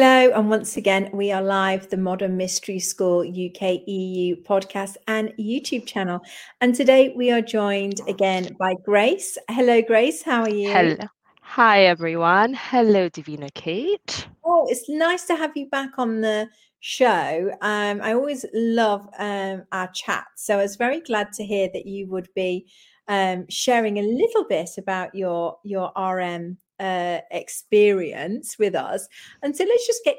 Hello, and once again, we are live, the Modern Mystery School UK EU podcast and YouTube channel. And today we are joined again by Grace. Hello, Grace. How are you? Hello. Hi, everyone. Hello, Divina Kate. Oh, it's nice to have you back on the show. Um, I always love um, our chat. So I was very glad to hear that you would be um, sharing a little bit about your your RM uh, experience with us. And so let's just get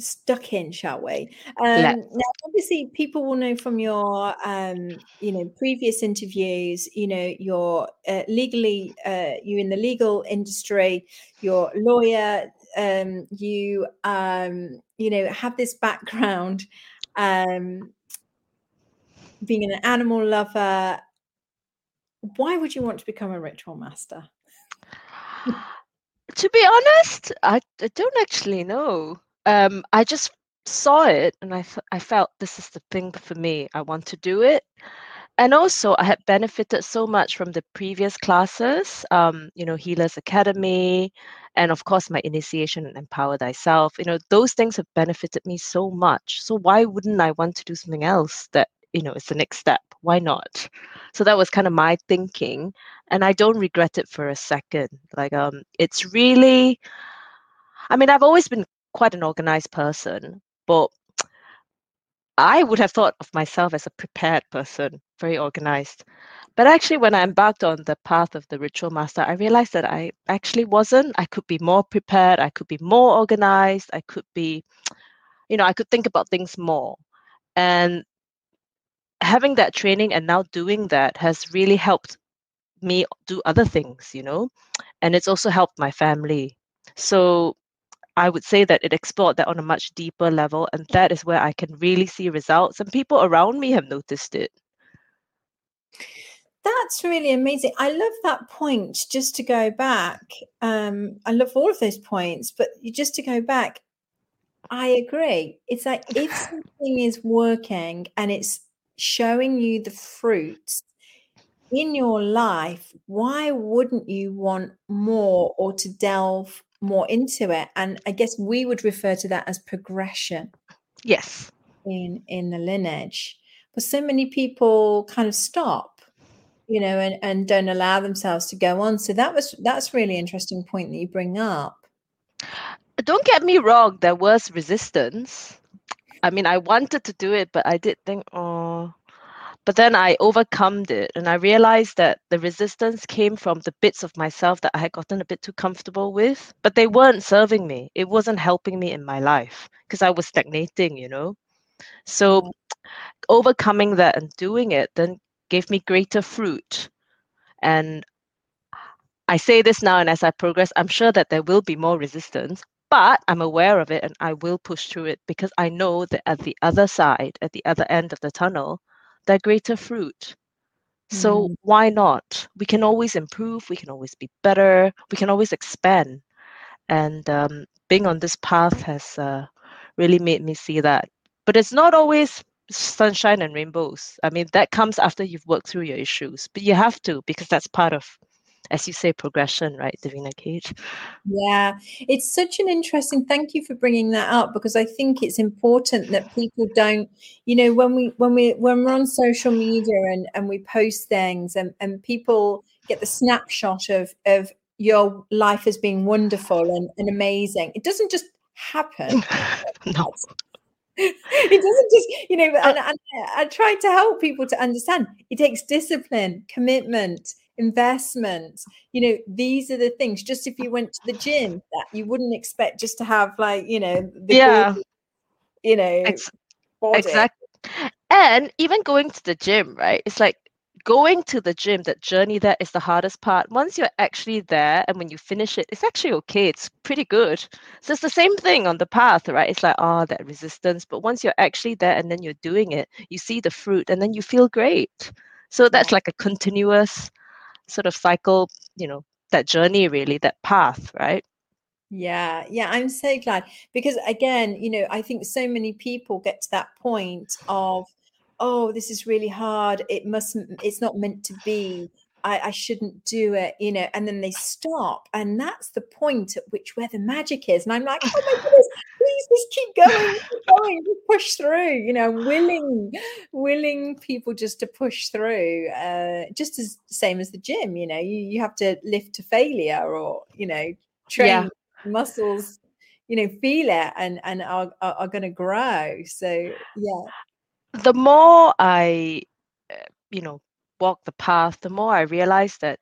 stuck in, shall we? Um, now, obviously, people will know from your, um, you know, previous interviews. You know, you're uh, legally, uh, you in the legal industry. You're a lawyer. Um, you, um, you know, have this background, um, being an animal lover. Why would you want to become a ritual master? to be honest, I, I don't actually know. Um, I just saw it and I, I felt this is the thing for me. I want to do it. And also, I had benefited so much from the previous classes, um, you know, Healers Academy, and of course, my initiation and Empower Thyself. You know, those things have benefited me so much. So, why wouldn't I want to do something else that, you know, it's the next step? Why not? So, that was kind of my thinking and I don't regret it for a second. Like um it's really I mean I've always been quite an organized person, but I would have thought of myself as a prepared person, very organized. But actually, when I embarked on the path of the ritual master, I realized that I actually wasn't. I could be more prepared. I could be more organized. I could be, you know, I could think about things more. And having that training and now doing that has really helped me do other things, you know, and it's also helped my family. So I would say that it explored that on a much deeper level, and that is where I can really see results, and people around me have noticed it. That's really amazing. I love that point. Just to go back, um, I love all of those points, but just to go back, I agree. It's like if something is working and it's showing you the fruits in your life, why wouldn't you want more or to delve more into it? And I guess we would refer to that as progression. Yes. In in the lineage. But so many people kind of stop, you know, and, and don't allow themselves to go on. So that was that's really interesting point that you bring up. Don't get me wrong, there was resistance. I mean, I wanted to do it, but I did think, oh, but then I overcome it and I realized that the resistance came from the bits of myself that I had gotten a bit too comfortable with, but they weren't serving me. It wasn't helping me in my life because I was stagnating, you know. So overcoming that and doing it then gave me greater fruit. And I say this now, and as I progress, I'm sure that there will be more resistance, but I'm aware of it and I will push through it because I know that at the other side, at the other end of the tunnel, their greater fruit. So mm. why not? We can always improve. We can always be better. We can always expand. And um, being on this path has uh, really made me see that. But it's not always sunshine and rainbows. I mean, that comes after you've worked through your issues. But you have to because that's part of as you say, progression, right, Davina Kate? Yeah, it's such an interesting. Thank you for bringing that up because I think it's important that people don't, you know, when we when we when we're on social media and and we post things and and people get the snapshot of of your life as being wonderful and, and amazing. It doesn't just happen. no. it doesn't just, you know, and, and I try to help people to understand it takes discipline, commitment, investment you know these are the things just if you went to the gym that you wouldn't expect just to have like you know yeah you know Ex- exactly and even going to the gym right it's like going to the gym, that journey there is the hardest part. Once you're actually there and when you finish it, it's actually okay. It's pretty good. So it's the same thing on the path, right? It's like, oh, that resistance. But once you're actually there and then you're doing it, you see the fruit and then you feel great. So that's like a continuous sort of cycle, you know, that journey really, that path, right? Yeah, yeah, I'm so glad because again, you know, I think so many people get to that point of oh, this is really hard. It mustn't, it's not meant to be. I, I, shouldn't do it, you know, and then they stop. And that's the point at which where the magic is. And I'm like, oh my goodness, please just keep going, keep going, push through, you know, willing, willing people just to push through. Uh, just as same as the gym, you know, you, you have to lift to failure or, you know, train yeah. muscles, you know, feel it and and are are, are gonna grow. So yeah the more I, uh, you know, walk the path, the more I realize that,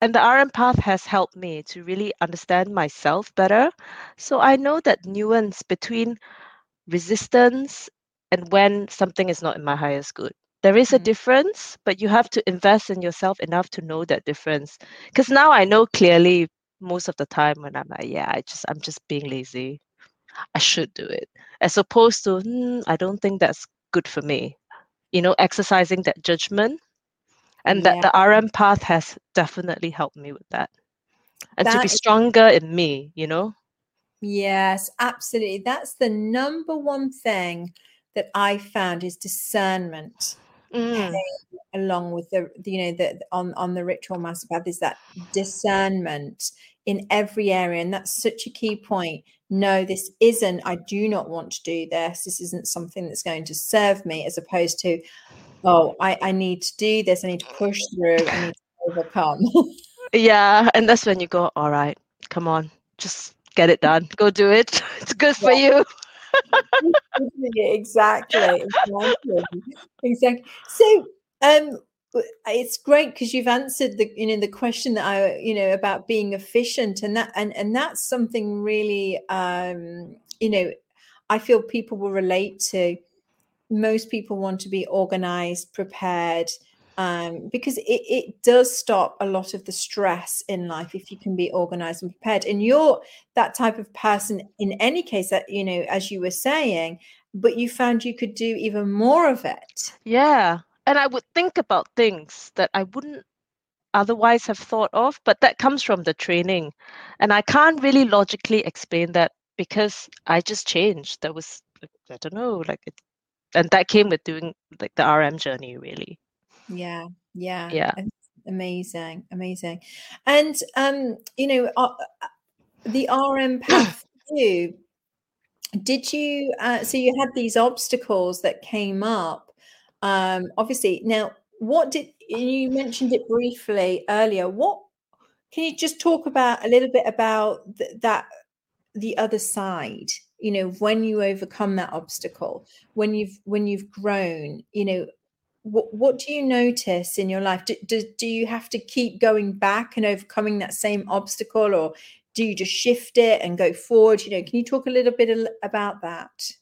and the RM path has helped me to really understand myself better. So I know that nuance between resistance and when something is not in my highest good. There is a mm-hmm. difference, but you have to invest in yourself enough to know that difference. Because now I know clearly most of the time when I'm like, yeah, I just I'm just being lazy. I should do it, as opposed to, hmm, I don't think that's good for me. You know, exercising that judgment. And yeah. that the RM path has definitely helped me with that. And that to be stronger is- in me, you know? Yes, absolutely. That's the number one thing that I found is discernment. Mm. Along with the, you know, the on on the ritual master path is that discernment in every area. And that's such a key point. No, this isn't, I do not want to do this. This isn't something that's going to serve me, as opposed to, oh, I, I need to do this. I need to push through. I need to overcome. yeah. And that's when you go, all right, come on, just get it done. Go do it. It's good for you. exactly, exactly, exactly. So, um, it's great because you've answered the you know the question that i you know about being efficient and that and and that's something really um you know i feel people will relate to. Most people want to be organized prepared um, because it, it does stop a lot of the stress in life if you can be organized and prepared. And you're that type of person in any case that you know as you were saying but you found you could do even more of it. Yeah and I would think about things that I wouldn't otherwise have thought of, but that comes from the training. And I can't really logically explain that because I just changed. That was, I don't know, like, it, and that came with doing like the RM journey, really. Yeah, yeah, yeah. Amazing, amazing. And, um, you know, uh, uh the RM path too, did you, uh, so you had these obstacles that came up um, obviously, now what did you mentioned it briefly earlier? What can you just talk about a little bit about th- that the other side? You know, when you overcome that obstacle, when you've when you've grown, you know, what what do you notice in your life? Do, do, do you have to keep going back and overcoming that same obstacle, or do you just shift it and go forward? You know, can you talk a little bit about that?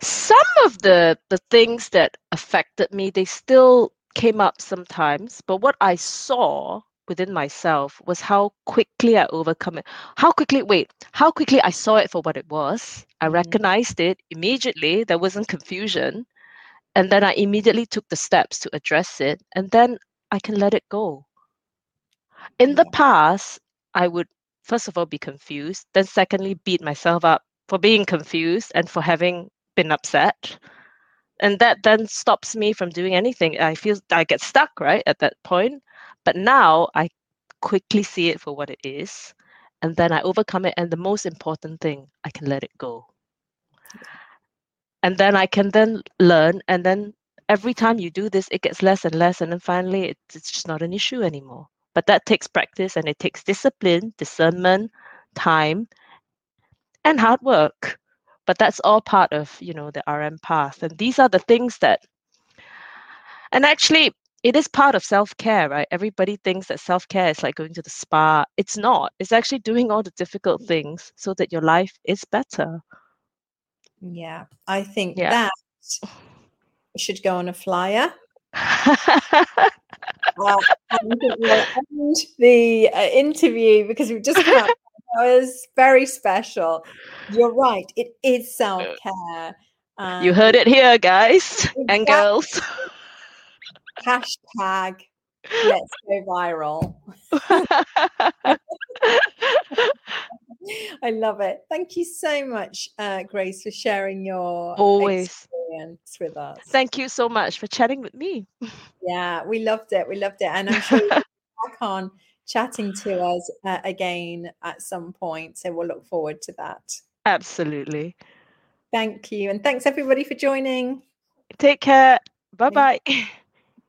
Some of the the things that affected me they still came up sometimes but what i saw within myself was how quickly i overcome it. How quickly wait how quickly i saw it for what it was. I mm-hmm. recognized it immediately. There wasn't confusion. And then i immediately took the steps to address it and then i can let it go. In the past i would first of all be confused then secondly beat myself up for being confused and for having been upset. And that then stops me from doing anything. I feel i get stuck right at that point. But now i quickly see it for what it is. And then i overcome it. And the most important thing i can let it go. And then i can then learn. And then every time you do this it gets less and less. And then finally it's, it's just not an issue anymore. But that takes practice. And it takes discipline discernment time and hard work but that's all part of you know the rm path and these are the things that and actually it is part of self-care right? Everybody thinks that self-care is like going to the spa. It's not. It's actually doing all the difficult things so that your life is better. Yeah i think yeah. that should go on a flyer. Uh, we'll end the uh, interview because we've just come was very special. You're right. It is self care. Um, you heard it here, guys exactly. and girls. Hashtag let's go viral. I love it. Thank you so much, uh, Grace, for sharing your always experience with us. Thank you so much for chatting with me. yeah, we loved it. We loved it, and I'm sure back on chatting to us uh, again at some point. So we'll look forward to that. Absolutely. Thank you, and thanks everybody for joining. Take care. Bye bye.